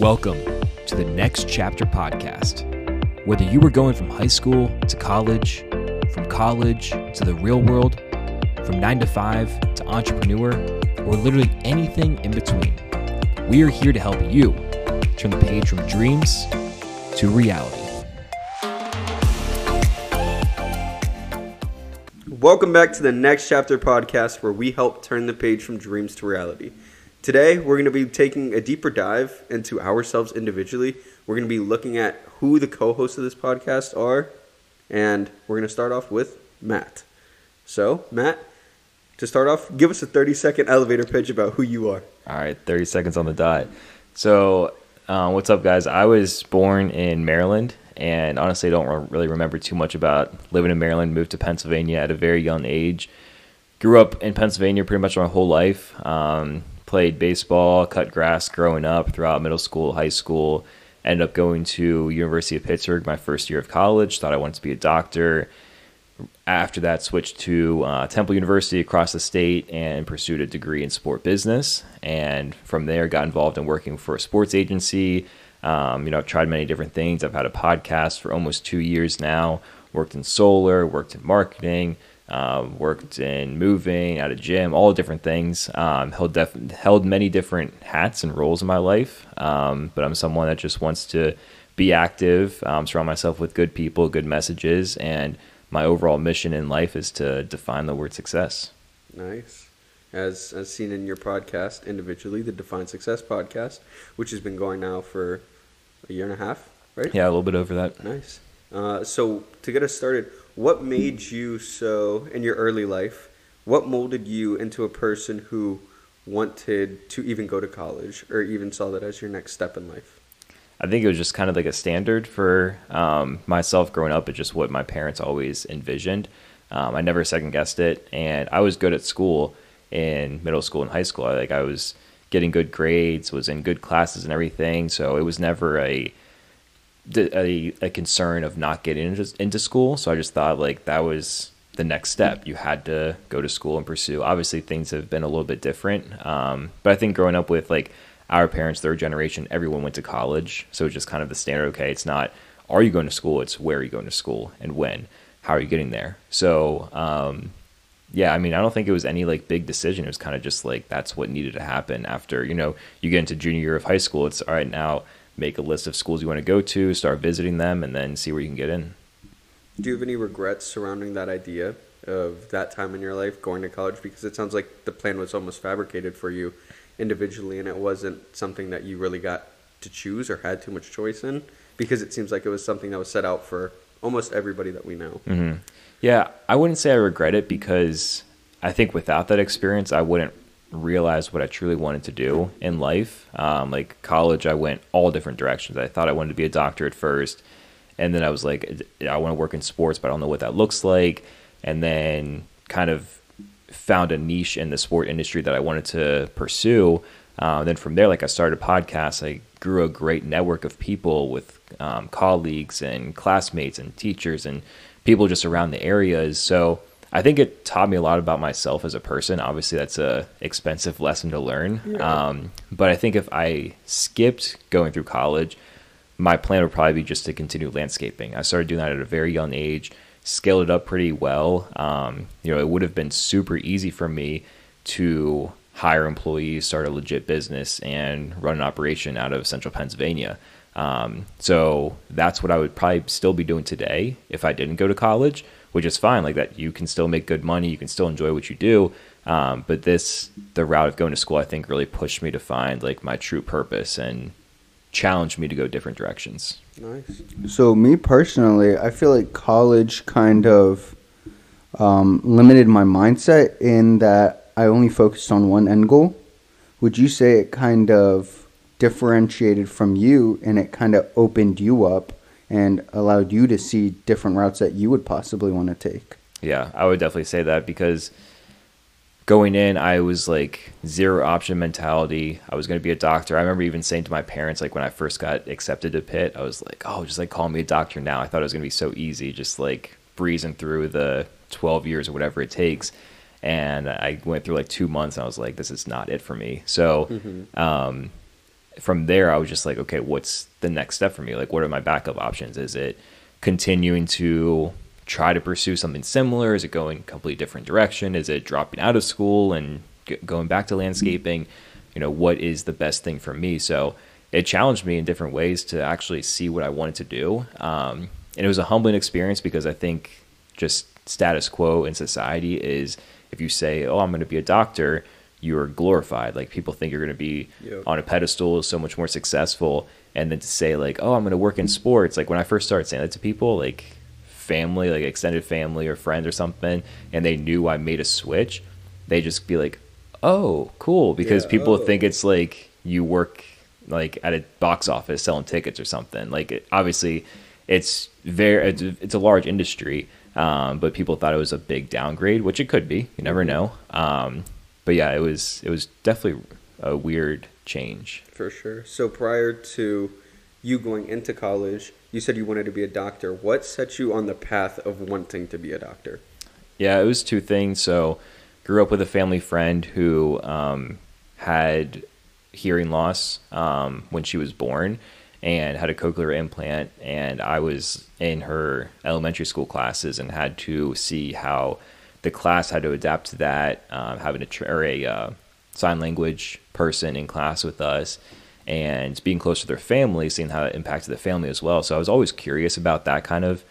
Welcome to the Next Chapter podcast. Whether you were going from high school to college, from college to the real world, from 9 to 5 to entrepreneur, or literally anything in between, we are here to help you turn the page from dreams to reality. Welcome back to the Next Chapter podcast, where we help turn the page from dreams to reality. Today, we're going to be taking a deeper dive into ourselves individually. We're going to be looking at who the co hosts of this podcast are, and we're going to start off with Matt. So, Matt, to start off, give us a 30 second elevator pitch about who you are. All right, 30 seconds on the dot. So, uh, what's up, guys? I was born in Maryland, and honestly, I don't re- really remember too much about living in Maryland. Moved to Pennsylvania at a very young age. Grew up in Pennsylvania pretty much my whole life. Um, played baseball, cut grass growing up throughout middle school, high school. Ended up going to University of Pittsburgh my first year of college. Thought I wanted to be a doctor. After that, switched to uh, Temple University across the state and pursued a degree in sport business. And from there, got involved in working for a sports agency. Um, you know, I've tried many different things. I've had a podcast for almost two years now. Worked in solar, worked in marketing, um, worked in moving, at a gym, all different things. Um, held def- held many different hats and roles in my life. Um, but I'm someone that just wants to be active, um, surround myself with good people, good messages, and my overall mission in life is to define the word success. Nice. As, as seen in your podcast individually, the Define Success podcast, which has been going now for a year and a half, right? Yeah, a little bit over that. Nice. Uh, so to get us started, what made you so in your early life? What molded you into a person who wanted to even go to college or even saw that as your next step in life? I think it was just kind of like a standard for um, myself growing up. It's just what my parents always envisioned. Um, I never second guessed it, and I was good at school in middle school and high school. Like I was getting good grades, was in good classes and everything. So it was never a a, a concern of not getting into, into school. So I just thought like that was the next step. You had to go to school and pursue. Obviously, things have been a little bit different. Um, but I think growing up with like our parents, third generation, everyone went to college. So it's just kind of the standard. Okay, it's not are you going to school? It's where are you going to school and when? How are you getting there? So um, yeah, I mean, I don't think it was any like big decision. It was kind of just like that's what needed to happen after you know you get into junior year of high school. It's all right now make a list of schools you want to go to, start visiting them, and then see where you can get in. Do you have any regrets surrounding that idea of that time in your life going to college? Because it sounds like the plan was almost fabricated for you individually, and it wasn't something that you really got to choose or had too much choice in. Because it seems like it was something that was set out for almost everybody that we know. Mm-hmm. Yeah, I wouldn't say I regret it because I think without that experience, I wouldn't realize what I truly wanted to do in life. Um, like college, I went all different directions. I thought I wanted to be a doctor at first, and then I was like, I want to work in sports, but I don't know what that looks like. And then kind of found a niche in the sport industry that I wanted to pursue. Uh, then from there, like I started podcasts. I grew a great network of people with um, colleagues and classmates and teachers and people just around the areas. So I think it taught me a lot about myself as a person. Obviously, that's a expensive lesson to learn. Yeah. Um, but I think if I skipped going through college, my plan would probably be just to continue landscaping. I started doing that at a very young age, scaled it up pretty well. Um, you know, it would have been super easy for me to hire employees, start a legit business, and run an operation out of central Pennsylvania. Um, so that's what I would probably still be doing today if I didn't go to college which is fine. Like that, you can still make good money, you can still enjoy what you do. Um, but this, the route of going to school, I think really pushed me to find like my true purpose and challenged me to go different directions. Nice. So me personally, I feel like college kind of um, limited my mindset in that I only focused on one end goal. Would you say it kind of differentiated from you and it kind of opened you up and allowed you to see different routes that you would possibly want to take. Yeah, I would definitely say that because going in, I was like zero option mentality. I was going to be a doctor. I remember even saying to my parents, like when I first got accepted to Pitt, I was like, oh, just like call me a doctor now. I thought it was going to be so easy, just like breezing through the 12 years or whatever it takes. And I went through like two months and I was like, this is not it for me. So, mm-hmm. um, from there, I was just like, okay, what's the next step for me? Like, what are my backup options? Is it continuing to try to pursue something similar? Is it going a completely different direction? Is it dropping out of school and g- going back to landscaping? You know, what is the best thing for me? So it challenged me in different ways to actually see what I wanted to do. Um, and it was a humbling experience because I think just status quo in society is if you say, "Oh, I'm going to be a doctor," you're glorified. Like people think you're going to be Yep. on a pedestal, so much more successful. And then to say like, "Oh, I'm going to work in sports," like when I first started saying that to people, like family, like extended family or friends or something, and they knew I made a switch, they just be like, "Oh, cool," because Yeah, people oh. think it's like you work like at a box office selling tickets or something. Like it, obviously, it's very it's, a- it's a large industry, um, but people thought it was a big downgrade, which it could be. You never know. Um, but yeah, it was it was definitely a weird change. For sure. So prior to you going into college, you said you wanted to be a doctor. What set you on the path of wanting to be a doctor? Yeah, it was two things. So, grew up with a family friend who um, had hearing loss um, when she was born and had a cochlear implant. And I was in her elementary school classes and had to see how the class had to adapt to that, um, having a, tr- or a uh, sign language person in class with us and being close to their family, seeing how it impacted the family as well. So I was always curious about that kind of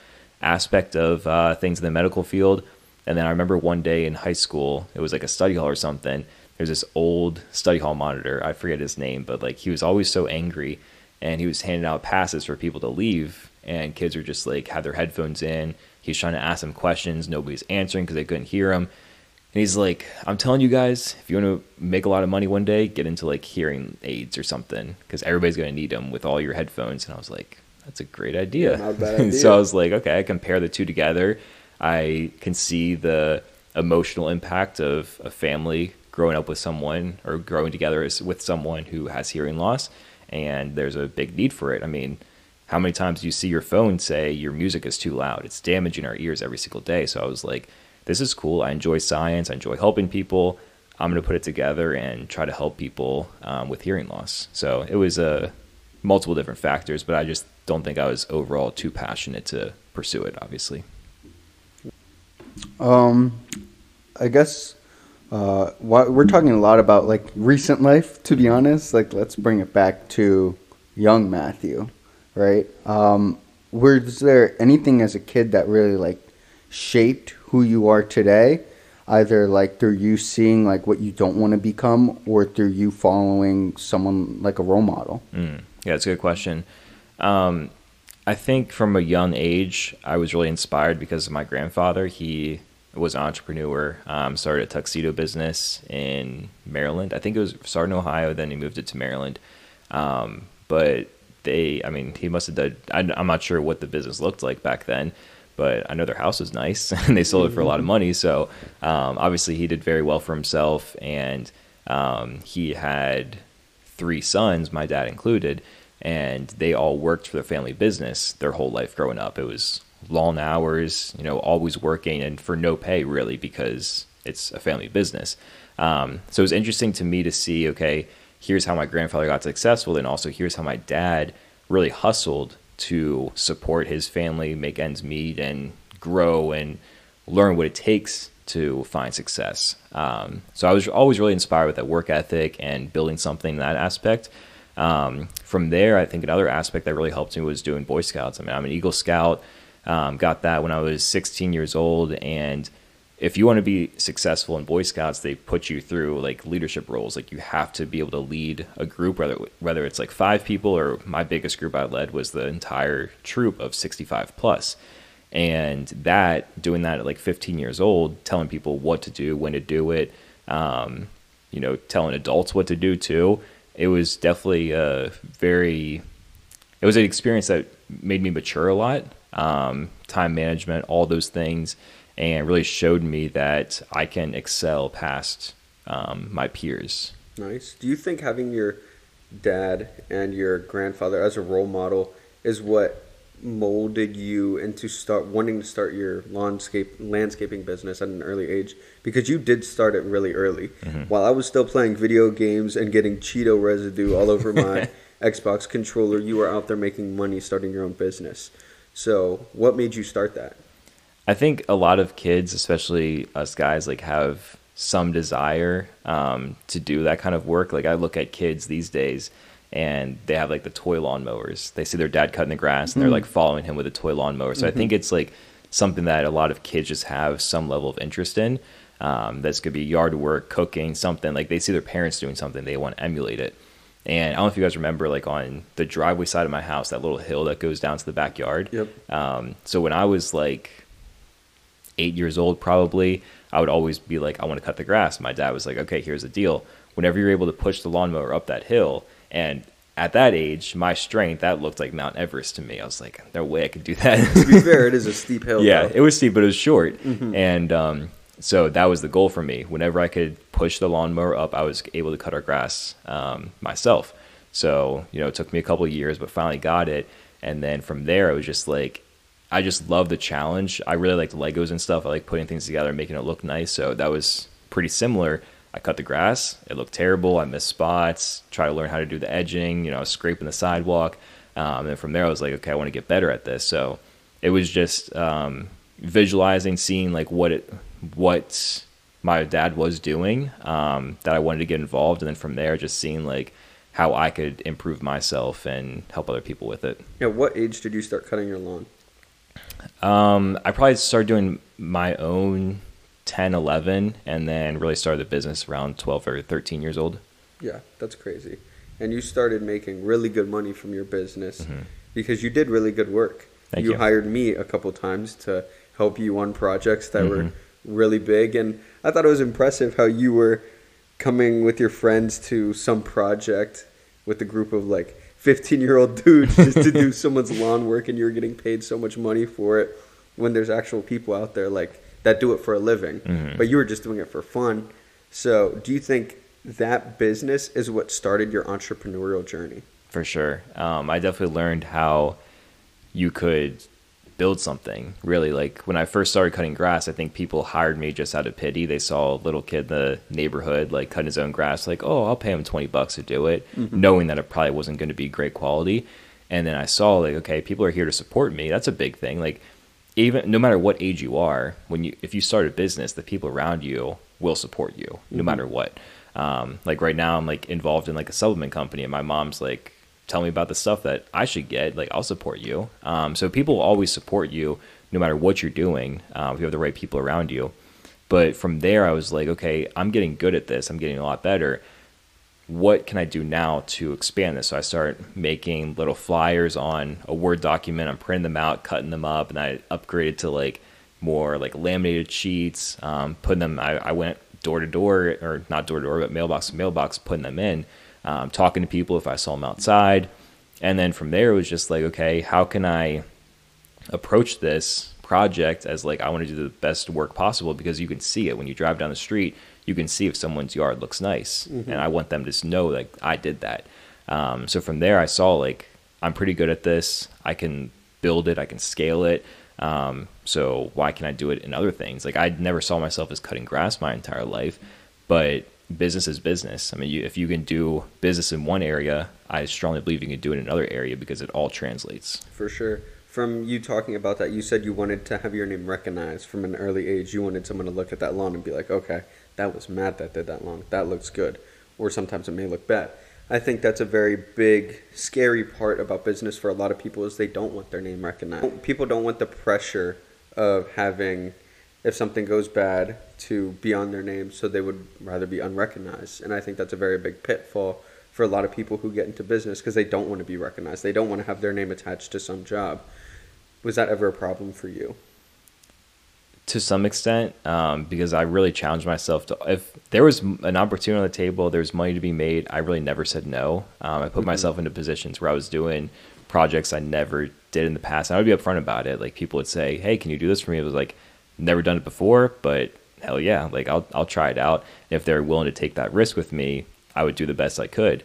aspect of uh, things in the medical field. And then I remember one day in high school, it was like a study hall or something. There's this old study hall monitor. I forget his name, but like he was always so angry, and he was handing out passes for people to leave, and kids are just like had their headphones in. He's trying to ask them questions, nobody's answering because they couldn't hear him. And he's like, I'm telling you guys, if you want to make a lot of money one day, get into like hearing aids or something because everybody's going to need them with all your headphones. And I was like, that's a great idea. Yeah, not a bad And idea. so I was like, okay, I compare the two together. I can see the emotional impact of a family growing up with someone or growing together with someone who has hearing loss. And there's a big need for it. I mean, how many times do you see your phone say your music is too loud? It's damaging our ears every single day. So I was like, this is cool. I enjoy science. I enjoy helping people. I'm going to put it together and try to help people um, with hearing loss. So it was uh, multiple different factors, but I just don't think I was overall too passionate to pursue it, obviously. Um, I guess uh, we're talking a lot about like recent life. To be honest, like let's bring it back to young Matthew, right? Um, was there anything as a kid that really like shaped who you are today? Either like through you seeing like what you don't want to become, or through you following someone like a role model. Mm. Yeah, it's a good question. Um, I think from a young age, I was really inspired because of my grandfather. He was an entrepreneur, um, started a tuxedo business in Maryland. I think it was started in Ohio, then he moved it to Maryland. Um, but they, I mean, he must have done, I, I'm not sure what the business looked like back then, but I know their house was nice and they sold it for a lot of money. So um, obviously he did very well for himself and um, he had three sons, my dad included, and they all worked for the family business their whole life growing up. It was long hours, you know, always working and for no pay really because it's a family business. Um, so it was interesting to me to see, okay, here's how my grandfather got successful, and also here's how my dad really hustled to support his family, make ends meet, and grow and learn what it takes to find success. Um, so I was always really inspired with that work ethic and building something in that aspect. Um, from there, I think another aspect that really helped me was doing Boy Scouts. I mean, I'm an Eagle Scout. Um, got that when I was 16 years old, and if you want to be successful in Boy Scouts, they put you through like leadership roles. Like you have to be able to lead a group, whether whether it's like five people or my biggest group I led was the entire troop of 65 plus. And that doing that at like 15 years old, telling people what to do, when to do it, um, you know, telling adults what to do too. It was definitely a very it was an experience that made me mature a lot um, time management all those things and really showed me that i can excel past um, my peers Nice. Do you think having your dad and your grandfather as a role model is what molded you into start wanting to start your landscape landscaping business at an early age? Because you did start it really early. While I was still playing video games and getting Cheeto residue all over my Xbox controller, you were out there making money starting your own business. So, what made you start that? I think a lot of kids, especially us guys, like have some desire um, to do that kind of work. Like I look at kids these days, and they have like the toy lawn mowers. They see their dad cutting the grass, and they're like following him with a toy lawn mower. So I think it's like something that a lot of kids just have some level of interest in. Um, this could be yard work, cooking, something like they see their parents doing something, they want to emulate it. And I don't know if you guys remember, like on the driveway side of my house, that little hill that goes down to the backyard. Yep. Um, so when I was like eight years old, probably, I would always be like, I want to cut the grass. My dad was like, okay, here's the deal. Whenever you're able to push the lawnmower up that hill, and at that age, my strength, that looked like Mount Everest to me. I was like, no way I could do that. To be fair, it is a steep hill. yeah, though. it was steep, but it was short. And um, so that was the goal for me. Whenever I could push the lawnmower up, I was able to cut our grass um, myself. So, you know, it took me a couple of years, but finally got it. And then from there, it was just like, I just love the challenge. I really liked Legos and stuff. I like putting things together and making it look nice. So that was pretty similar. I cut the grass. It looked terrible. I missed spots. Try to learn how to do the edging. You know, scraping the sidewalk. Um, and from there, I was like, okay, I want to get better at this. So it was just um, visualizing, seeing like what it, what my dad was doing um, that I wanted to get involved, and then from there, just seeing like how I could improve myself and help other people with it. Yeah, what age did you start cutting your lawn? Um, I probably started doing my own 10, 11, and then really started the business around 12 or 13 years old. Yeah, that's crazy. And you started making really good money from your business Mhm. because you did really good work. Thank you, you. hired me a couple times to help you on projects that were Mhm. really big and I thought it was impressive how you were coming with your friends to some project with a group of like 15 year old dude just to do someone's lawn work and you're getting paid so much money for it when there's actual people out there like that do it for a living Mhm. but you were just doing it for fun so do you think that business is what started your entrepreneurial journey For sure. Um, I definitely learned how you could build something. Really, like when I first started cutting grass, I think people hired me just out of pity. They saw a little kid in the neighborhood like cutting his own grass, like, oh, I'll pay him twenty bucks to do it, knowing that it probably wasn't going to be great quality. And then I saw like, okay, people are here to support me. That's a big thing. Like, even no matter what age you are, when you if you start a business, the people around you will support you no matter what. Um, like right now, I'm like involved in like a supplement company, and my mom's like, "Tell me about the stuff that I should get. Like, I'll support you." Um, so people will always support you no matter what you're doing um, if you have the right people around you. But from there, I was like, okay, I'm getting good at this. I'm getting a lot better what can I do now to expand this? So I start making little flyers on a Word document. I'm printing them out, cutting them up, and I upgraded to like more like laminated sheets. Um, putting them, I, I went door to door, or not door to door, but mailbox to mailbox, putting them in, um, talking to people if I saw them outside. And then from there, it was just like, okay, how can I approach this project as like I want to do the best work possible because you can see it when you drive down the street. You can see if someone's yard looks nice, and I want them to know like I did that. Um, so from there, I saw like I'm pretty good at this. I can build it. I can scale it. Um, so why can I do it in other things? Like I never saw myself as cutting grass my entire life, but business is business. I mean, you, if you can do business in one area, I strongly believe you can do it in another area because it all translates. For sure. From you talking about that, you said you wanted to have your name recognized from an early age. You wanted someone to look at that lawn and be like, okay, that was Matt that did that lawn. That looks good. Or sometimes it may look bad. I think that's a very big, scary part about business for a lot of people is they don't want their name recognized. People don't want the pressure of having, if something goes bad, to be on their name, so they would rather be unrecognized. And I think that's a very big pitfall for a lot of people who get into business because they don't want to be recognized. They don't want to have their name attached to some job. Was that ever a problem for you? to some extent um, because I really challenged myself to if there was an opportunity on the table, there's money to be made. I really never said no. Um, I put myself into positions where I was doing projects I never did in the past. And I would be upfront about it. Like people would say, "Hey, can you do this for me?" It was like never done it before, but hell yeah, like I'll I'll try it out. If they're willing to take that risk with me, I would do the best I could.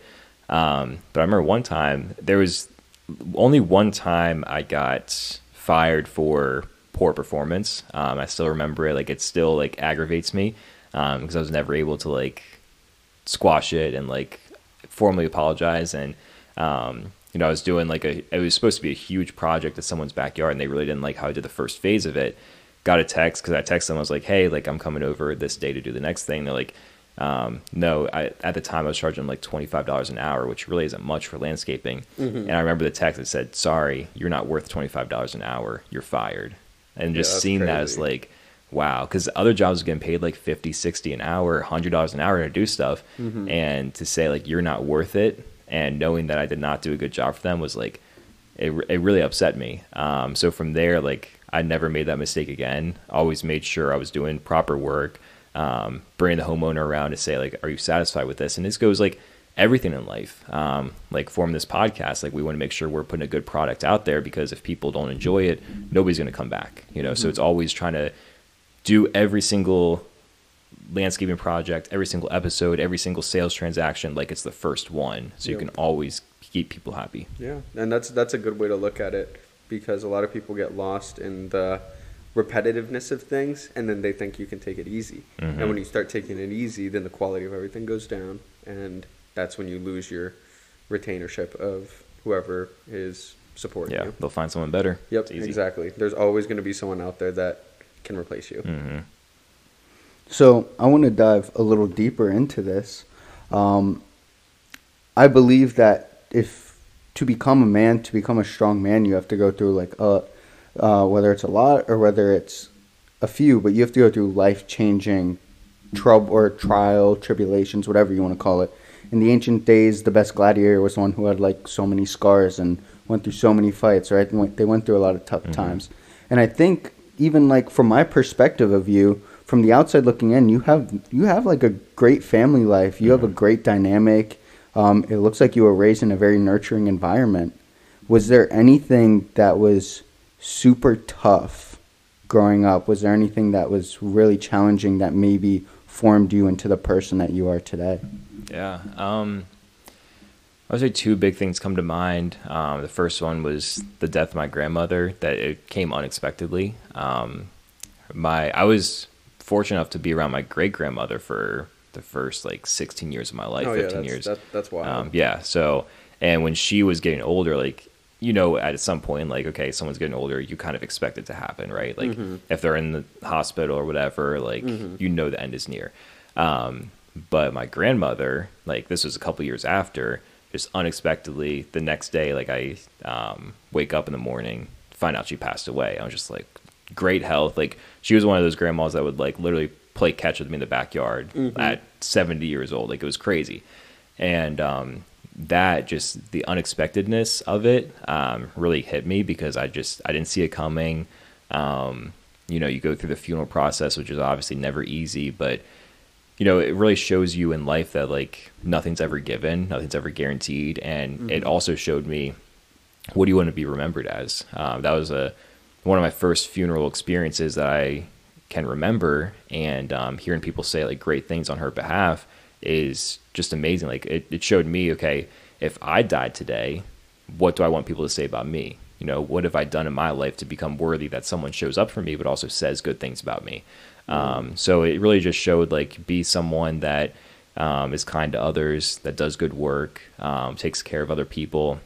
Um, but I remember one time there was only one time I got fired for poor performance. Um, I still remember it. Like it still like aggravates me because I was never able to like squash it and like formally apologize. And um, you know, I was doing like a it was supposed to be a huge project at someone's backyard, and they really didn't like how I did the first phase of it. Got a text because I texted them. I was like, "Hey, like I'm coming over this day to do the next thing." They're like, um, "No." I, at the time, I was charging like twenty five dollars an hour, which really isn't much for landscaping. Mm-hmm. And I remember the text that said, "Sorry, you're not worth twenty five dollars an hour. You're fired." And just that's seeing that as like, wow, because other jobs are getting paid like 50, 60 an hour, hundred dollars an hour to do stuff, mm-hmm. and to say like you're not worth it, and knowing that I did not do a good job for them was like, it, it really upset me. So from there, like I never made that mistake again. Always made sure I was doing proper work, um, bringing the homeowner around to say like, are you satisfied with this? And this goes like everything in life. Um, like form this podcast, like we want to make sure we're putting a good product out there because if people don't enjoy it, nobody's going to come back. You know, so it's always trying to do every single landscaping project, every single episode, every single sales transaction like it's the first one, so you can always keep people happy. Yeah, and that's that's a good way to look at it because a lot of people get lost in the repetitiveness of things, and then they think you can take it easy. Mhm. And when you start taking it easy, then the quality of everything goes down, and that's when you lose your retainership of whoever is supporting Yeah, you. they'll find someone better. Yep, It's easy. exactly. There's always going to be someone out there that can replace you. hmm So I want to dive a little deeper into this. Um, I believe that if to become a man, to become a strong man, you have to go through like a, uh, whether it's a lot or whether it's a few, but you have to go through life changing trouble or trial, tribulations, whatever you want to call it. In the ancient days, the best gladiator was one who had like so many scars and went through so many fights, right? Went- They went through a lot of tough times. And I think even like from my perspective of you, from the outside looking in, you have you have like a great family life. You have a great dynamic. Um, it looks like you were raised in a very nurturing environment. Was there anything that was super tough growing up? Was there anything that was really challenging that maybe formed you into the person that you are today? Yeah. Um, I would say two big things come to mind. Um, the first one was the death of my grandmother. That it came unexpectedly. Um, my I was fortunate enough to be around my great grandmother for the first like 16 years of my life, oh yeah, 15 that's, years. That, that's wild. Um, yeah. So, and when she was getting older, like, you know, at some point, like, okay, someone's getting older, you kind of expect it to happen, right? Like, if they're in the hospital or whatever, like, you know, the end is near. Um, but my grandmother, like, this was a couple years after, just unexpectedly, the next day, like, I um, wake up in the morning, find out she passed away. I was just like, great health. Like, she was one of those grandmas that would, like, literally play catch with me in the backyard at 70 years old. Like, it was crazy and um, that just the unexpectedness of it um, really hit me because I just I didn't see it coming. Um, you know, you go through the funeral process, which is obviously never easy, but you know, it really shows you in life that like nothing's ever given, nothing's ever guaranteed, and it also showed me what do you want to be remembered as. Um, that was a one of my first funeral experiences that I can remember, and um, hearing people say like great things on her behalf is just amazing. Like it, it showed me, okay, if I died today, what do I want people to say about me? You know, what have I done in my life to become worthy that someone shows up for me, but also says good things about me? Um, so it really just showed like be someone that um, is kind to others, that does good work, um, takes care of other people.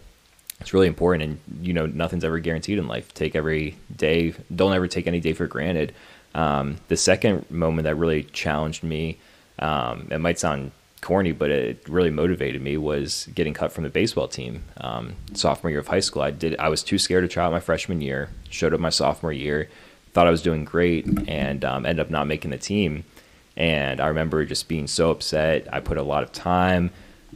It's really important, and you know nothing's ever guaranteed in life. Take every day. Don't ever take any day for granted. Um, the second moment that really challenged me, um, it might sound corny, but it really motivated me was getting cut from the baseball team. Um, sophomore year of high school, I did. I was too scared to try out my freshman year. Showed up my sophomore year, thought I was doing great, and um, ended up not making the team. And I remember just being so upset. I put a lot of time,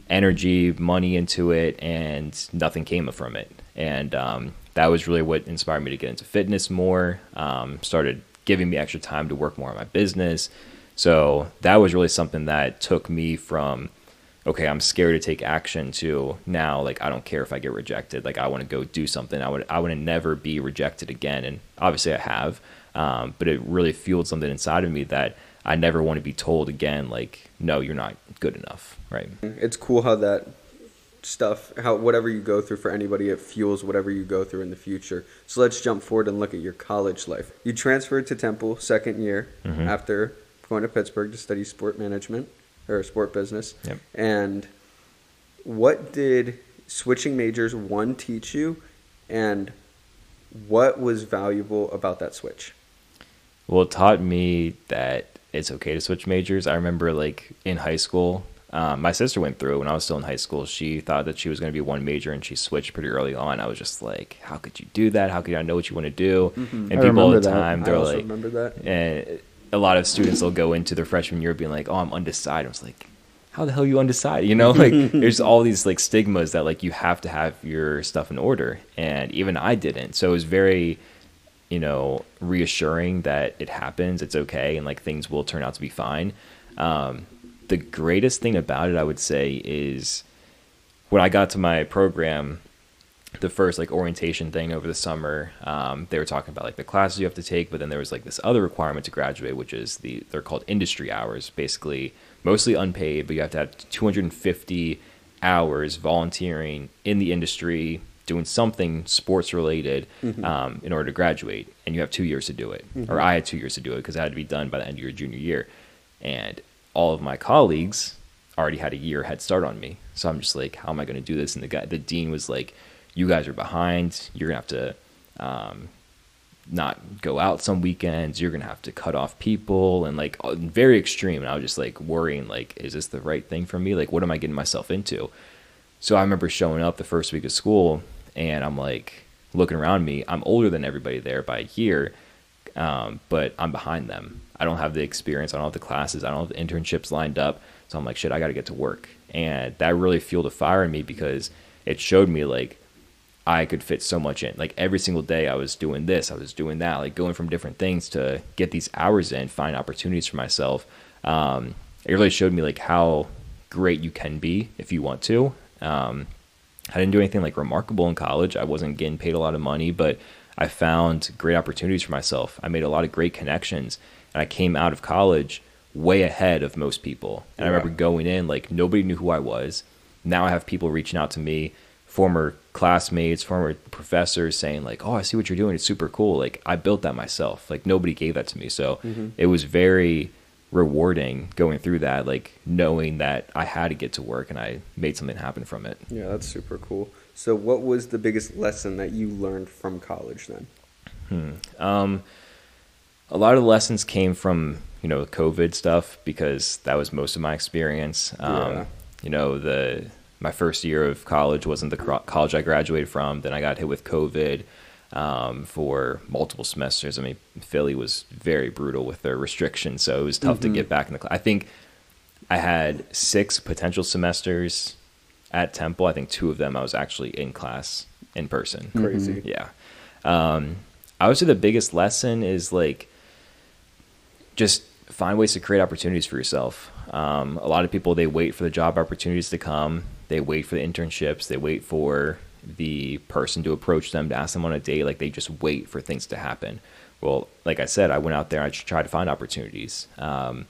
energy, money into it, and nothing came from it. And um, that was really what inspired me to get into fitness more. Um, started giving me extra time to work more on my business. So that was really something that took me from okay, I'm scared to take action to now like I don't care if I get rejected. Like I want to go do something. I would I want to never be rejected again. And obviously I have, um, but it really fueled something inside of me that I never want to be told again. Like no, you're not good enough. Right. It's cool how that stuff, how whatever you go through for anybody, it fuels whatever you go through in the future. So let's jump forward and look at your college life. You transferred to Temple second year Mhm. after going to Pittsburgh to study sport management or sport business. Yep. And what did switching majors one teach you, and what was valuable about that switch? Well, it taught me that it's okay to switch majors. I remember, like, in high school, um, my sister went through when I was still in high school. She thought that she was going to be one major and she switched pretty early on. I was just like, how could you do that? How could you not know what you want to do? And I people all the that. time, they're like, remember that. and a lot of students will go into their freshman year being like, "Oh, I'm undecided." I was like, "How the hell are you undecided?" You know, like there's all these like stigmas that like you have to have your stuff in order, and even I didn't. So it was very, you know, reassuring that it happens, it's okay, and like things will turn out to be fine. Um, the greatest thing about it, I would say, is when I got to my program, the first like orientation thing over the summer, um, they were talking about like the classes you have to take, but then there was like this other requirement to graduate, which is the they're called industry hours, basically mostly unpaid, but you have to have 250 hours volunteering in the industry doing something sports related um, in order to graduate, and you have two years to do it. Or I had two years to do it because it had to be done by the end of your junior year, and all of my colleagues already had a year head start on me. So I'm just like, how am I going to do this? And the guy, the dean was like, you guys are behind. You're gonna have to um, not go out some weekends. You're gonna have to cut off people and like uh, very extreme. And I was just like worrying, like, is this the right thing for me? Like, what am I getting myself into? So I remember showing up the first week of school, and I'm like looking around me. I'm older than everybody there by a year, um, but I'm behind them. I don't have the experience. I don't have the classes. I don't have the internships lined up. So I'm like, shit, I got to get to work. And that really fueled a fire in me because it showed me like I could fit so much in. Like every single day, I was doing this, I was doing that, like going from different things to get these hours in, find opportunities for myself. Um, it really showed me like how great you can be if you want to. Um, I didn't do anything like remarkable in college. I wasn't getting paid a lot of money, but I found great opportunities for myself. I made a lot of great connections, and I came out of college way ahead of most people. And I remember going in like nobody knew who I was. Now I have people reaching out to me, former classmates, former professors saying like, "Oh, I see what you're doing. It's super cool." Like I built that myself. Like nobody gave that to me. So it was very rewarding going through that like knowing that I had to get to work and I made something happen from it. Yeah, that's super cool. So, what was the biggest lesson that you learned from college then? Um, a lot of the lessons came from you know COVID stuff because that was most of my experience. Um, Yeah. You know the my first year of college wasn't the college I graduated from. Then I got hit with COVID um, for multiple semesters. I mean, Philly was very brutal with their restrictions, so it was tough to get back in the class. I think I had six potential semesters at Temple. I think two of them I was actually in class in person. Crazy. Yeah. Um, I would say the biggest lesson is like just find ways to create opportunities for yourself. Um, a lot of people they wait for the job opportunities to come. They wait for the internships. They wait for the person to approach them to ask them on a date. Like they just wait for things to happen. Well, like I said, I went out there I tried to find opportunities. Um,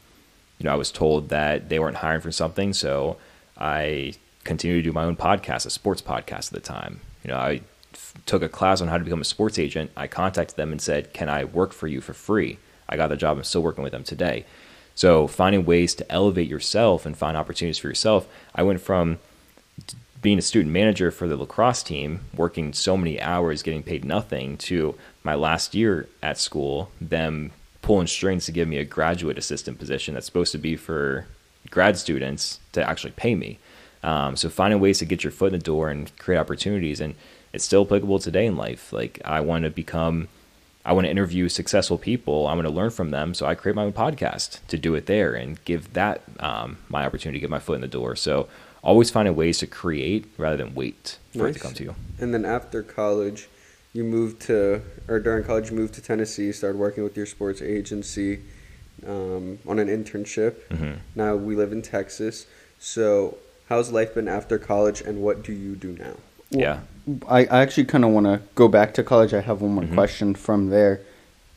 you know, I was told that they weren't hiring for something, so I continued to do my own podcast, a sports podcast at the time. You know, I f- took a class on how to become a sports agent. I contacted them and said, "Can I work for you for free?" I got the job. I'm still working with them today. So, finding ways to elevate yourself and find opportunities for yourself. I went from being a student manager for the lacrosse team, working so many hours, getting paid nothing, to my last year at school, them pulling strings to give me a graduate assistant position that's supposed to be for grad students to actually pay me. Um, so finding ways to get your foot in the door and create opportunities, and it's still applicable today in life. Like I want to become, I want to interview successful people. I want to learn from them. So I create my own podcast to do it there and give that um, my opportunity to get my foot in the door. So always finding ways to create rather than wait for it to come to you. And then after college, you moved to, or during college, you moved to Tennessee, started working with your sports agency um, on an internship. Mhm. Now we live in Texas. So, how's life been after college, and what do you do now? yeah. I, I actually kind of want to go back to college. I have one more Mhm. question from there.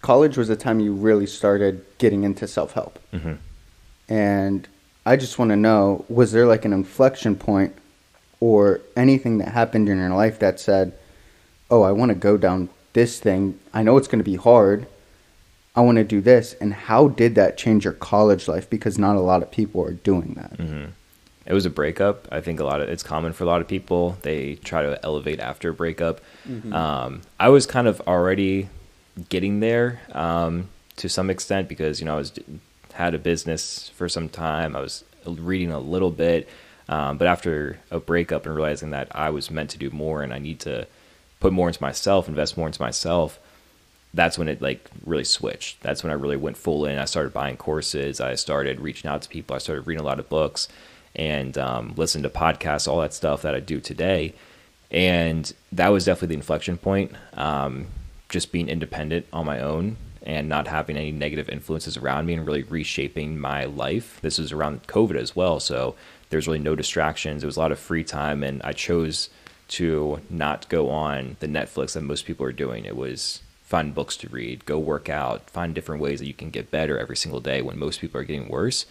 College was the time you really started getting into self help. hmm And I just want to know was there like an inflection point or anything that happened in your life that said, "Oh, I want to go down this thing. I know it's going to be hard. I want to do this." And how did that change your college life? Because not a lot of people are doing that. Mm-hmm. It was a breakup. I think a lot of it's common for a lot of people. They try to elevate after a breakup. Um, I was kind of already getting there um, to some extent because you know I was had a business for some time. I was reading a little bit, um, but after a breakup and realizing that I was meant to do more and I need to put more into myself, invest more into myself, that's when it like really switched. That's when I really went full in. I started buying courses. I started reaching out to people. I started reading a lot of books and um, listening to podcasts, all that stuff that I do today. And that was definitely the inflection point. Um, just being independent on my own and not having any negative influences around me and really reshaping my life. This was around COVID as well. So there's really no distractions. It was a lot of free time. And I chose to not go on the Netflix that most people are doing. It was find books to read, go work out, find different ways that you can get better every single day when most people are getting worse.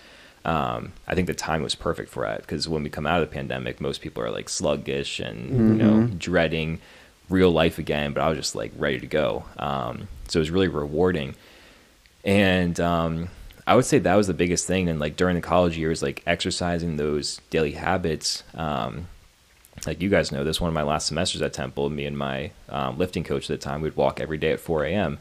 Um, I think the time was perfect for that because when we come out of the pandemic, most people are like sluggish and you know dreading real life again. But I was just like ready to go. Um, so it was really rewarding, and um, I would say that was the biggest thing. And like during the college years, like exercising those daily habits. Um, like you guys know this one of my last semesters at temple me and my um, lifting coach at the time we'd walk every day at 4 a.m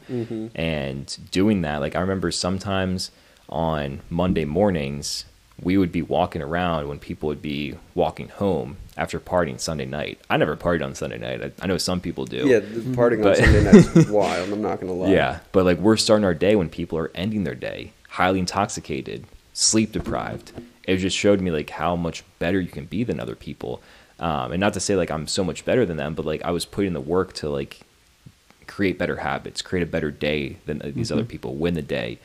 and doing that like i remember sometimes on monday mornings we would be walking around when people would be walking home after partying sunday night i never partied on sunday night i, I know some people do Yeah, the partying on Sunday night is wild. I'm not gonna lie. yeah, but like we're starting our day when people are ending their day highly intoxicated, sleep deprived. It just showed me like how much better you can be than other people. Um, and not to say like I'm so much better than them, but like I was putting the work to like create better habits, create a better day than uh, these other people, win the day.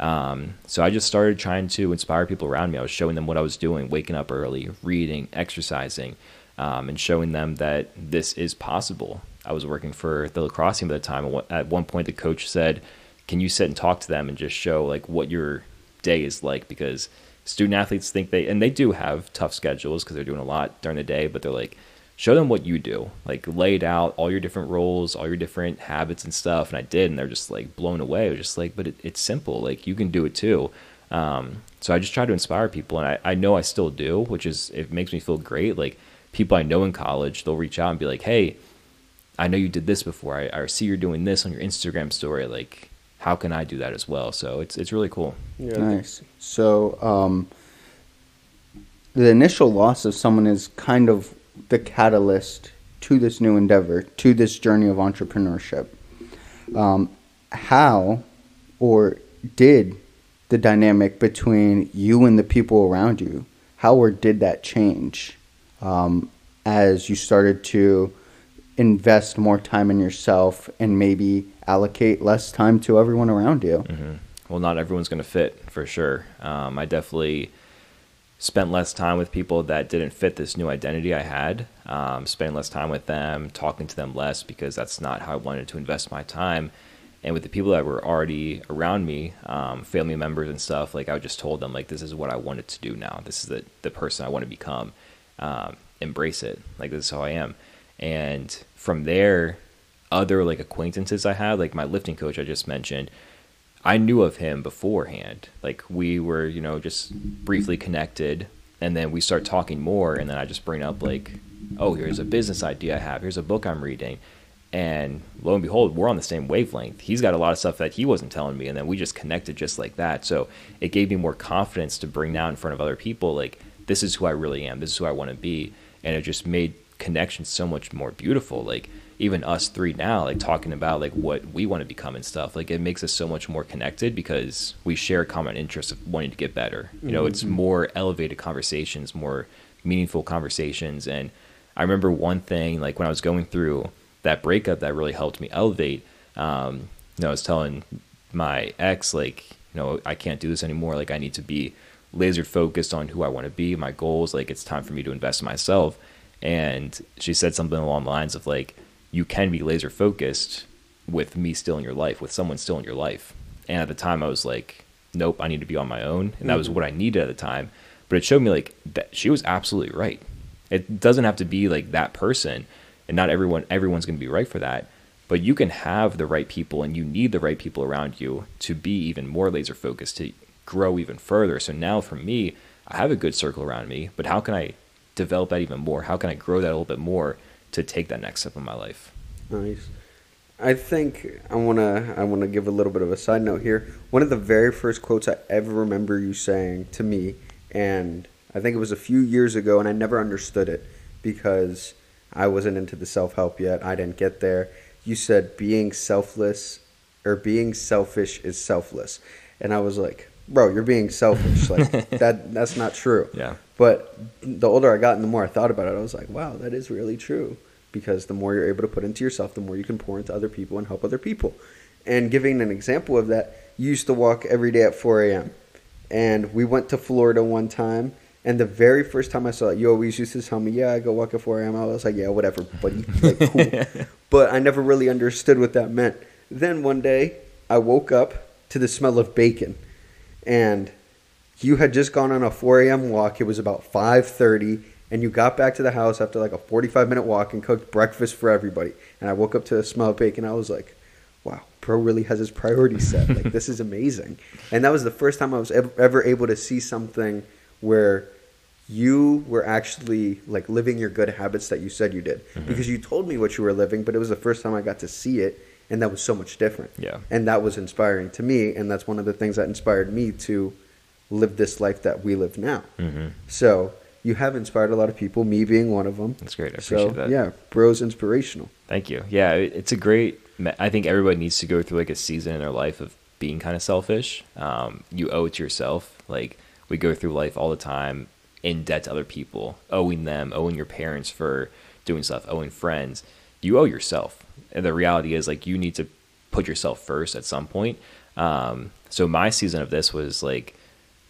Um, so I just started trying to inspire people around me. I was showing them what I was doing, waking up early, reading, exercising, um, and showing them that this is possible. I was working for the lacrosse team at the time. At one point, the coach said, "Can you sit and talk to them and just show like what your day is like?" Because student athletes think they and they do have tough schedules because they're doing a lot during the day, but they're like, show them what you do. Like lay it out, all your different roles, all your different habits and stuff. And I did, and they're just like blown away. It was just like, but it, it's simple. Like you can do it too. Um, so I just try to inspire people, and I, I know I still do, which is it makes me feel great. Like people I know in college, they'll reach out and be like, hey, I know you did this before. I, I see you're doing this on your Instagram story. Like, how can I do that as well? So it's it's really cool. Yeah. Nice. So, um, the initial loss of someone is kind of the catalyst to this new endeavor, to this journey of entrepreneurship. Um, how or did the dynamic between you and the people around you, how or did that change um, as you started to invest more time in yourself and maybe allocate less time to everyone around you? hmm Well, not everyone's going to fit for sure. Um, I definitely spent less time with people that didn't fit this new identity I had. Um, spending less time with them, talking to them less because that's not how I wanted to invest my time. And with the people that were already around me, um, family members and stuff, like I just told them, like this is what I wanted to do now. This is the the person I want to become. Um, embrace it. Like this is how I am. And from there, other like acquaintances I had, like my lifting coach I just mentioned, I knew of him beforehand. Like we were, you know, just briefly connected, and then we start talking more, and then I just bring up like, oh, here's a business idea I have. Here's a book I'm reading, and lo and behold, we're on the same wavelength. He's got a lot of stuff that he wasn't telling me, and then we just connected just like that. So it gave me more confidence to bring that in front of other people. Like this is who I really am. This is who I want to be, and it just made connections so much more beautiful. Like even us three now, like talking about like what we want to become and stuff. Like it makes us so much more connected because we share common interest of wanting to get better. You know, it's more elevated conversations, more meaningful conversations. And I remember one thing like when I was going through that breakup that really helped me elevate. Um, you know, I was telling my ex like, you know, I can't do this anymore. Like I need to be laser focused on who I want to be, my goals. Like it's time for me to invest in myself. And she said something along the lines of like, you can be laser focused with me still in your life, with someone still in your life. And at the time, I was like, nope, I need to be on my own. And that was mm-hmm. what I needed at the time. But it showed me like that she was absolutely right. It doesn't have to be like that person, and not everyone everyone's going to be right for that. But you can have the right people, and you need the right people around you to be even more laser focused to grow even further. So now for me, I have a good circle around me, but how can I develop that even more? How can I grow that a little bit more to take that next step in my life? Nice. I think I wanna I wanna give a little bit of a side note here. One of the very first quotes I ever remember you saying to me, and I think it was a few years ago, and I never understood it because I wasn't into the self help yet. I didn't get there. You said being selfless or being selfish is selfless, and I was like, bro, you're being selfish. Like that that's not true. Yeah. But the older I got and the more I thought about it, I was like, wow, that is really true. Because the more you're able to put into yourself, the more you can pour into other people and help other people. And giving an example of that, you used to walk every day at 4 a.m. And we went to Florida one time. And the very first time I saw it, you always used to tell me, yeah, I go walk at 4 a.m. I was like, yeah, whatever, buddy. Like, cool. but I never really understood what that meant. Then one day, I woke up to the smell of bacon. And you had just gone on a 4 a.m. walk. It was about 5:30, and you got back to the house after like a 45 minute walk and cooked breakfast for everybody. And I woke up to the smell of bacon. I was like, "Wow, bro really has his priorities set. Like this is amazing." And that was the first time I was ever, ever able to see something where you were actually like living your good habits that you said you did mm-hmm. because you told me what you were living but it was the first time i got to see it and that was so much different Yeah. and that was inspiring to me and that's one of the things that inspired me to live this life that we live now Mm-hmm. so you have inspired a lot of people me being one of them That's great. I so appreciate that. yeah bro's inspirational Thank you. Yeah, it's a great. I think everybody needs to go through like a season in their life of being kind of selfish. Um, you owe it to yourself. Like we go through life all the time in debt to other people, owing them, owing your parents for doing stuff, owing friends. You owe yourself, and the reality is like you need to put yourself first at some point. Um, so my season of this was like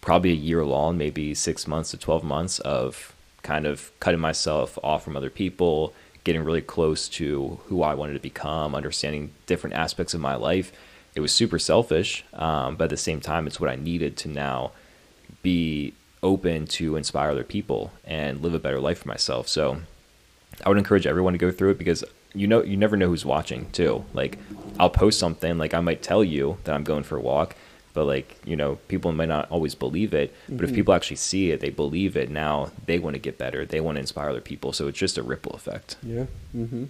probably a year long, maybe six months to 12 months of kind of cutting myself off from other people, getting really close to who I wanted to become, understanding different aspects of my life. It was super selfish, um, but at the same time, it's what I needed to now be open to inspire other people and live a better life for myself. So I would encourage everyone to go through it because you know you never know who's watching too. Like I'll post something like I might tell you that I'm going for a walk, but like you know people might not always believe it. But if people actually see it, they believe it. Now they want to get better. They want to inspire other people. So it's just a ripple effect. yeah mm-hmm.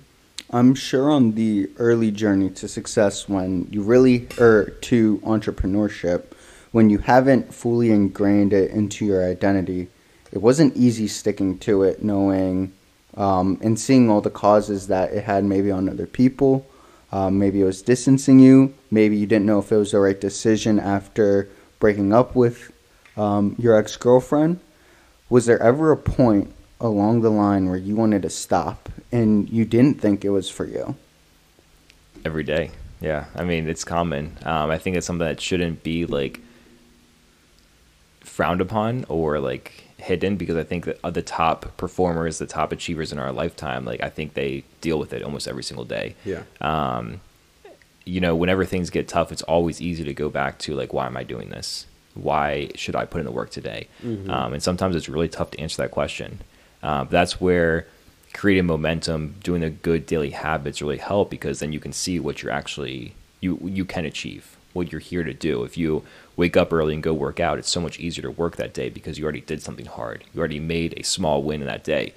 I'm sure on the early journey to success, when you really, or to entrepreneurship, when you haven't fully ingrained it into your identity, it wasn't easy sticking to it, knowing um, and seeing all the causes that it had maybe on other people. Um, maybe it was distancing you. Maybe you didn't know if it was the right decision after breaking up with um, your ex girlfriend. Was there ever a point along the line where you wanted to stop and you didn't think it was for you? every day. Yeah, I mean it's common. Um, I think it's something that shouldn't be like frowned upon or like hidden because I think that uh, the top performers, the top achievers in our lifetime, like I think they deal with it almost every single day. yeah Um, you know, whenever things get tough, it's always easy to go back to like, why am I doing this? Why should I put in the work today? Um, and sometimes it's really tough to answer that question. Uh, that's where creating momentum, doing the good daily habits really help because then you can see what you're actually you you can achieve, what you're here to do. If you wake up early and go work out, it's so much easier to work that day because you already did something hard. You already made a small win in that day.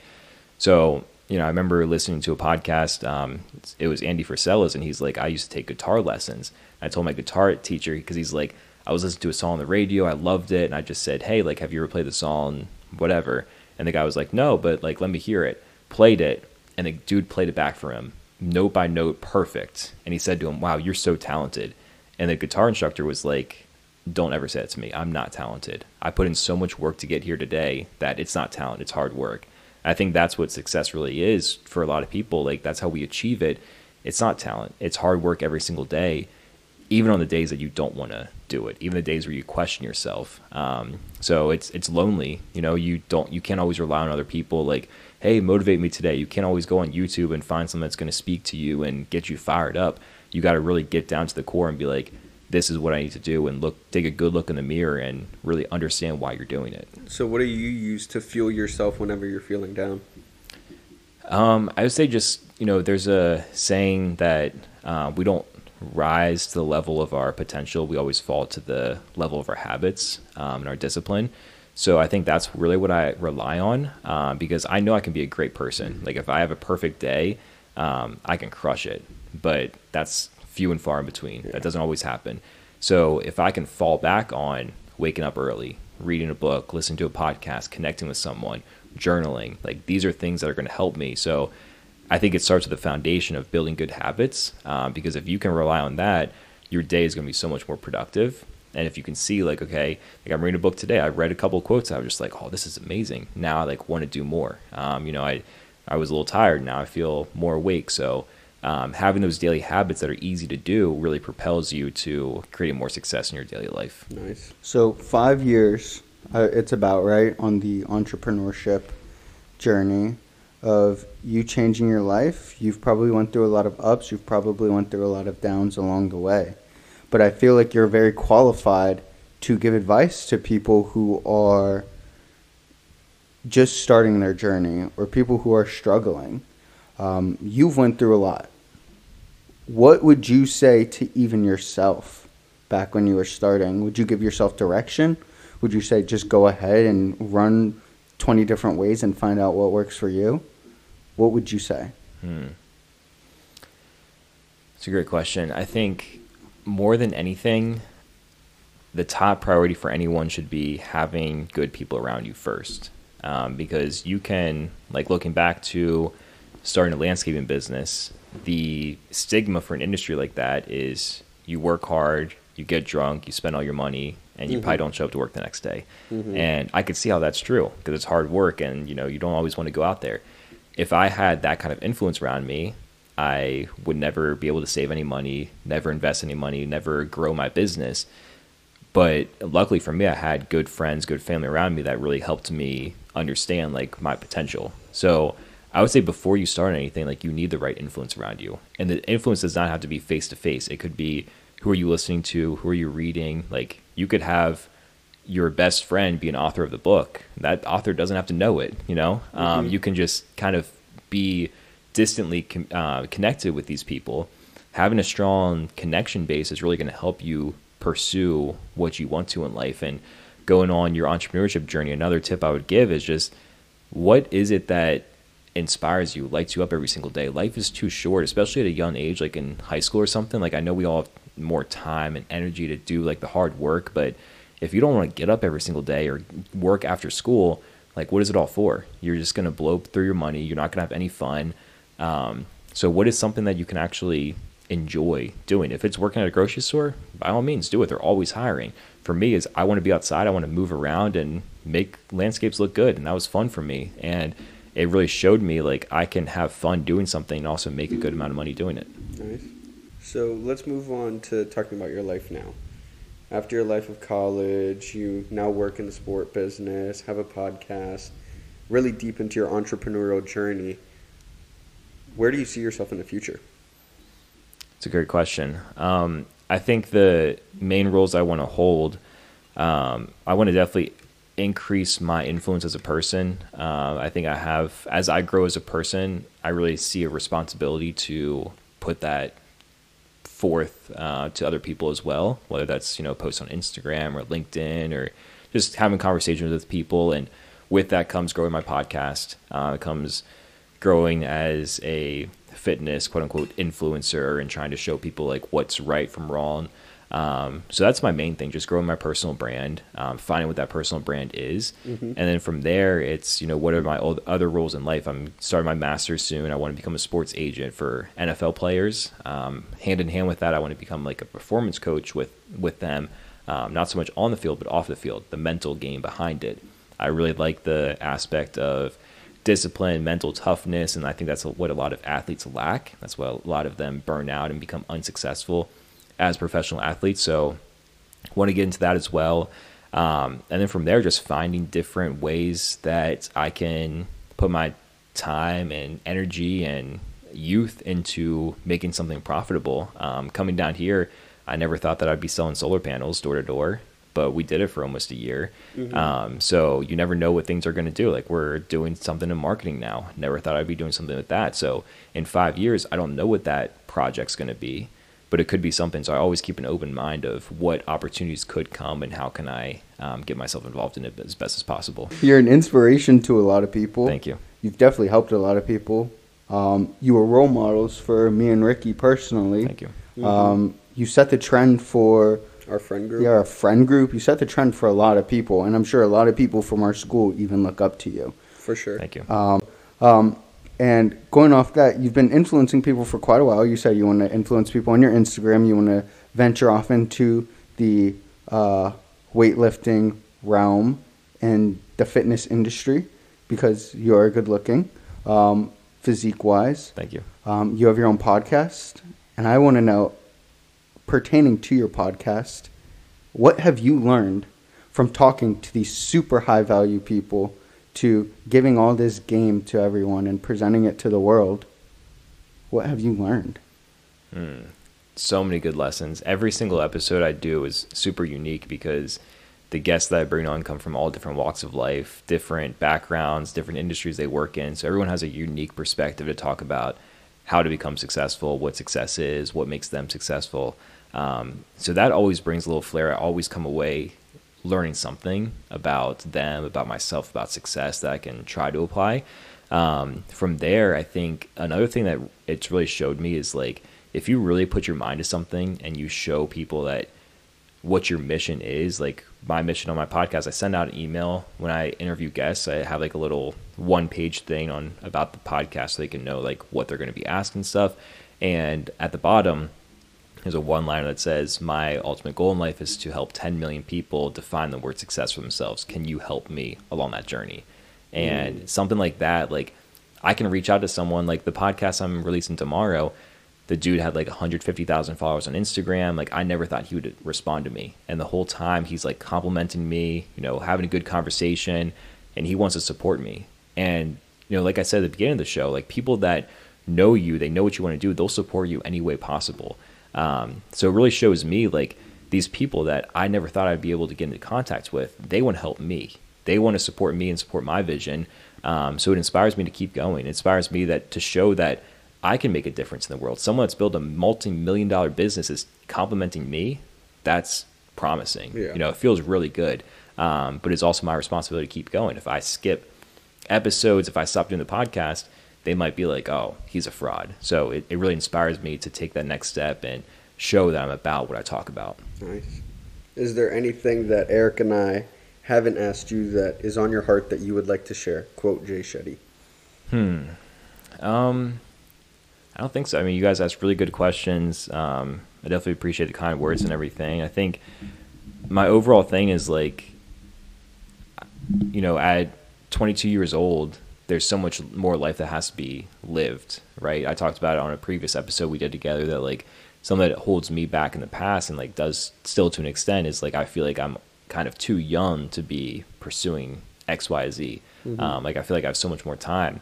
So, you know, I remember listening to a podcast. Um, it was Andy Frisella's, and he's like, I used to take guitar lessons. I told my guitar teacher because he's like, I was listening to a song on the radio, I loved it, and I just said, Hey, like, have you ever played the song, whatever? And the guy was like, No, but like, let me hear it. Played it, and the dude played it back for him, note by note, perfect. And he said to him, Wow, you're so talented. And the guitar instructor was like, don't ever say that to me. I'm not talented. I put in so much work to get here today that it's not talent, it's hard work. I think that's what success really is for a lot of people. Like that's how we achieve it. It's not talent. It's hard work every single day, even on the days that you don't want to do it, even the days where you question yourself. Um, so it's it's lonely. You know, you don't you can't always rely on other people. Like, hey, motivate me today. You can't always go on YouTube and find something that's going to speak to you and get you fired up. You got to really get down to the core and be like, this is what I need to do, and look, take a good look in the mirror and really understand why you're doing it. so what do you use to fuel yourself whenever you're feeling down Um, I would say just you know, there's a saying that uh, we don't rise to the level of our potential. We always fall to the level of our habits um, and our discipline. So I think that's really what I rely on uh, because I know I can be a great person. Like if I have a perfect day, um, I can crush it. But that's few and far in between. Yeah. That doesn't always happen. So if I can fall back on waking up early, reading a book, listening to a podcast, connecting with someone, journaling, like these are things that are going to help me. So I think it starts with the foundation of building good habits um, because if you can rely on that, your day is going to be so much more productive. And if you can see, like, okay, like I'm reading a book today, I read a couple of quotes, I was just like, oh, this is amazing. Now I like want to do more. Um, you know, I I was a little tired. Now I feel more awake. So um, having those daily habits that are easy to do really propels you to creating more success in your daily life. Nice. So five years, uh, it's about right on the entrepreneurship journey of you changing your life. You've probably went through a lot of ups. You've probably went through a lot of downs along the way. But I feel like you're very qualified to give advice to people who are just starting their journey or people who are struggling. Um, you've went through a lot. What would you say to even yourself back when you were starting? Would you give yourself direction? Would you say just go ahead and run 20 different ways and find out what works for you? what would you say? Hmm. It's a great question. I think more than anything, the top priority for anyone should be having good people around you first. Um, because you can, like looking back to starting a landscaping business, the stigma for an industry like that is you work hard, you get drunk, you spend all your money, and you mm-hmm. probably don't show up to work the next day. Mm-hmm. And I could see how that's true because it's hard work, and you know you don't always want to go out there if I had that kind of influence around me, I would never be able to save any money, never invest any money, never grow my business. But luckily for me, I had good friends, good family around me that really helped me understand like my potential. So I would say before you start anything, like you need the right influence around you. And the influence does not have to be face to face. It could be who are you listening to, who are you reading. Like you could have your best friend be an author of the book. That author doesn't have to know it, you know? Um, mm-hmm. Um, you can just kind of be distantly com- uh, connected with these people. Having a strong connection base is really going to help you pursue what you want to in life. And going on your entrepreneurship journey, another tip I would give is just what is it that inspires you, lights you up every single day? Life is too short, especially at a young age, like in high school or something. Like I know we all have more time and energy to do like the hard work, but if you don't want to get up every single day or work after school, like what is it all for? You're just to blow through your money. You're not to have any fun. Um, so what is something that you can actually enjoy doing? If it's working at a grocery store, by all means do it. They're always hiring. For me, is I want to be outside. I want to move around and make landscapes look good, and that was fun for me. And it really showed me like I can have fun doing something and also make a good amount of money doing it. Nice. So let's move on to talking about your life now after your life of college, you now work in the sport business, have a podcast, really deep into your entrepreneurial journey. Where do you see yourself in the future? It's a great question. Um, I think the main roles I want to hold, um, I want to definitely increase my influence as a person. Uh, I think I have, as I grow as a person, I really see a responsibility to put that forth uh, to other people as well, whether that's you know posts on Instagram or LinkedIn or just having conversations with people. And with that comes growing my podcast. Uh, comes growing as a fitness quote unquote influencer and trying to show people like what's right from wrong um, so that's my main thing, just growing my personal brand, um, finding what that personal brand is, mm-hmm. and then from there, it's you know what are my old, other roles in life. I'm starting my master's soon. I want to become a sports agent for NFL players. Um, hand in hand with that, I want to become like a performance coach with with them, um, not so much on the field but off the field, the mental game behind it. I really like the aspect of discipline, mental toughness, and I think that's what a lot of athletes lack. That's what a lot of them burn out and become unsuccessful as professional athletes. So want to get into that as well. Um, and then from there, just finding different ways that I can put my time and energy and youth into making something profitable. Um, coming down here, I never thought that I'd be selling solar panels door to door, but we did it for almost a year. Um, so you never know what things are going to do. Like we're doing something in marketing now. Never thought I'd be doing something with that. So in five years, I don't know what that project's going to be, but it could be something. So I always keep an open mind of what opportunities could come and how can I um, get myself involved in it as best as possible. You're an inspiration to a lot of people. Thank you. You've definitely helped a lot of people. Um, you were role models for me and Ricky personally. Thank you. Um, you set the trend for Our friend group. yeah, our friend group. You set the trend for a lot of people, and I'm sure a lot of people from our school even look up to you. For sure. Thank you. Um, and going off that, you've been influencing people for quite a while. You said you want to influence people on your Instagram. You want to venture off into the uh, weightlifting realm and the fitness industry because you are good looking, um, physique wise. Thank you. Um, you have your own podcast, and I want to know, pertaining to your podcast, what have you learned from talking to these super high value people to giving all this game to everyone and presenting it to the world? What have you learned? so many good lessons. Every single episode I do is super unique because the guests that I bring on come from all different walks of life, different backgrounds, different industries they work in. So everyone has a unique perspective to talk about how to become successful, what success is, what makes them successful. Um, so that always brings a little flair. I always come away learning something about them, about myself, about success that I can try to apply. Um, from there, I think another thing that it's really showed me is like if you really put your mind to something and you show people that what your mission is like my mission on my podcast i send out an email when i interview guests i have like a little one page thing on about the podcast so they can know like what they're going to be asked and stuff and at the bottom there's a one liner that says my ultimate goal in life is to help 10 million people define the word success for themselves can you help me along that journey and mm. something like that like i can reach out to someone like the podcast i'm releasing tomorrow the dude had like 150,000 followers on Instagram. Like I never thought he would respond to me. And the whole time he's like complimenting me, you know, having a good conversation and he wants to support me. And you know, like I said at the beginning of the show, like people that know you, they know what you want to do, they'll support you any way possible. Um, so it really shows me like these people that I never thought I'd be able to get into contact with, they want to help me. They want to support me and support my vision. Um, so it inspires me to keep going. It inspires me that to show that I can make a difference in the world. Someone that's built a multi-million dollar business is complimenting me. That's promising. Yeah. You know, it feels really good. Um, but it's also my responsibility to keep going. If I skip episodes, if I stop doing the podcast, they might be like, "Oh, he's a fraud." So it, it really inspires me to take that next step and show that I'm about what I talk about. Nice. Is there anything that Erik and I haven't asked you that is on your heart that you would like to share? Quote Jay Shetty. Um, I don't think so. I mean, you guys asked really good questions. Um, I definitely appreciate the kind words and everything. I think my overall thing is like, you know, at 22 years old, there's so much more life that has to be lived, right? I talked about it on a previous episode we did together that like something that holds me back in the past and like does still to an extent is like I feel like I'm kind of too young to be pursuing X, Y, Z. Um, like I feel like I have so much more time,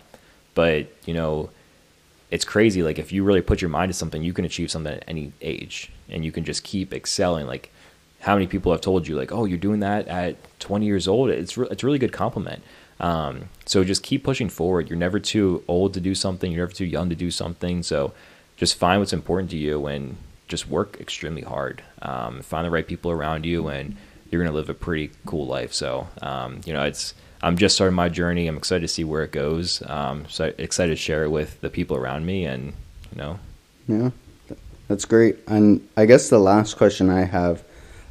but you know, it's crazy. Like if you really put your mind to something, you can achieve something at any age, and you can just keep excelling. Like how many people have told you, like, "Oh, you're doing that at 20 years old." It's re- it's a really good compliment. Um, so just keep pushing forward. You're never too old to do something. You're never too young to do something. So just find what's important to you and just work extremely hard. Um, find the right people around you, and you're gonna live a pretty cool life. So um, you know, it's I'm just starting my journey. I'm excited to see where it goes. Um, so excited to share it with the people around me, and you know, Yeah, that's great. And I guess the last question I have,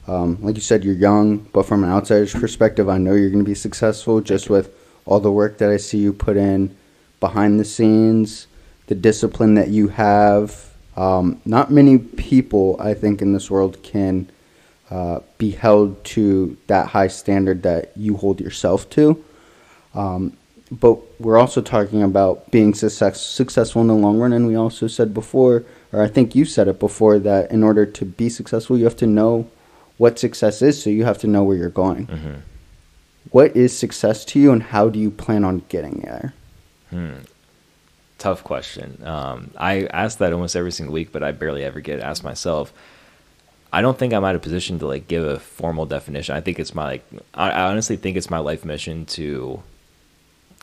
um, like you said, you're young, but from an outsider's perspective, I know you're going to be successful just with all the work that I see you put in behind the scenes, the discipline that you have. Um, not many people, I think, in this world can uh, be held to that high standard that you hold yourself to. Um, but we're also talking about being success, successful in the long run. And we also said before, or I think you said it before, that in order to be successful, you have to know what success is. So you have to know where you're going. What is success to you, and how do you plan on getting there? tough question. Um, I ask that almost every single week, but I barely ever get asked myself. I don't think I'm out of position to like give a formal definition. I think it's my like I honestly think it's my life mission to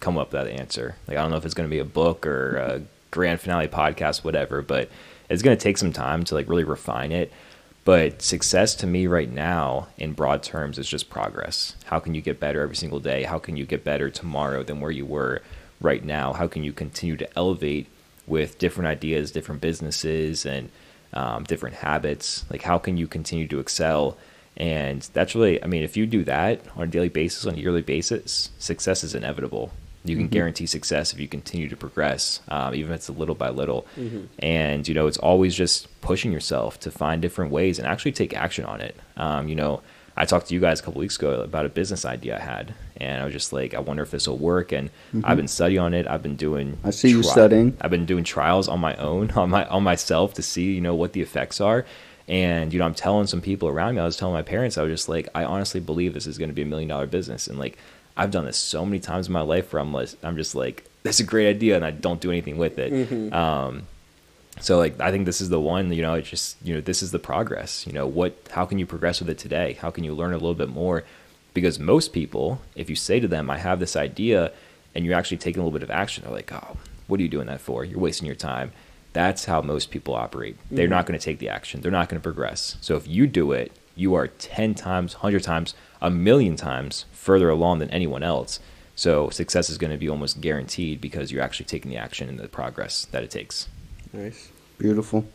come up with that answer. Like I don't know if it's going to be a book or a grand finale podcast, whatever, but it's going to take some time to like really refine it. But success to me right now, in broad terms, is just progress. How can you get better every single day? How can you get better tomorrow than where you were right now? How can you continue to elevate with different ideas, different businesses, and um, different habits? Like, how can you continue to excel? And that's really, I mean, if you do that on a daily basis, on a yearly basis, success is inevitable. You can Mm-hmm. guarantee success if you continue to progress, um, even if it's a little by little. Mm-hmm. And you know, it's always just pushing yourself to find different ways and actually take action on it. Um, you know, I talked to you guys a couple weeks ago about a business idea I had, and I was just like, I wonder if this will work. And I've been studying on it. I've been doing. Mm-hmm. I see you studying. I've been doing trials on my own, on my on myself to see, you know, what the effects are. And you know, I'm telling some people around me. I was telling my parents. I was just like, I honestly believe this is going to be a million dollar business. And like, I've done this so many times in my life where I'm like, I'm just like, that's a great idea, and I don't do anything with it. Um, so like, I think this is the one. You know, it's just you know, this is the progress. You know, what? How can you progress with it today? How can you learn a little bit more? Because most people, if you say to them, I have this idea, and you're actually taking a little bit of action, they're like, oh, what are you doing that for? You're wasting your time. That's how most people operate. They're not going to take the action. They're not going to progress. So if you do it, you are 10 times, 100 times, a million times further along than anyone else. So success is going to be almost guaranteed because you're actually taking the action and the progress that it takes. Nice. Beautiful.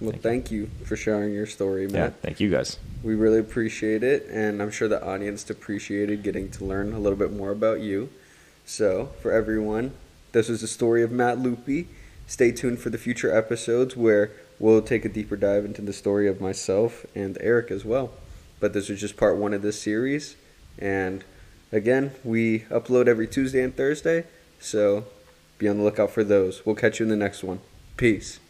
Well, Thank thank you for sharing your story, Yeah, Matt. thank you guys. We really appreciate it, and I'm sure the audience appreciated getting to learn a little bit more about you. So, for everyone, this was the story of Matt Loopy. Stay tuned for the future episodes where we'll take a deeper dive into the story of myself and Erik as well. But this was just part one of this series, and again, we upload every Tuesday and Thursday, so be on the lookout for those. We'll catch you in the next one. Peace.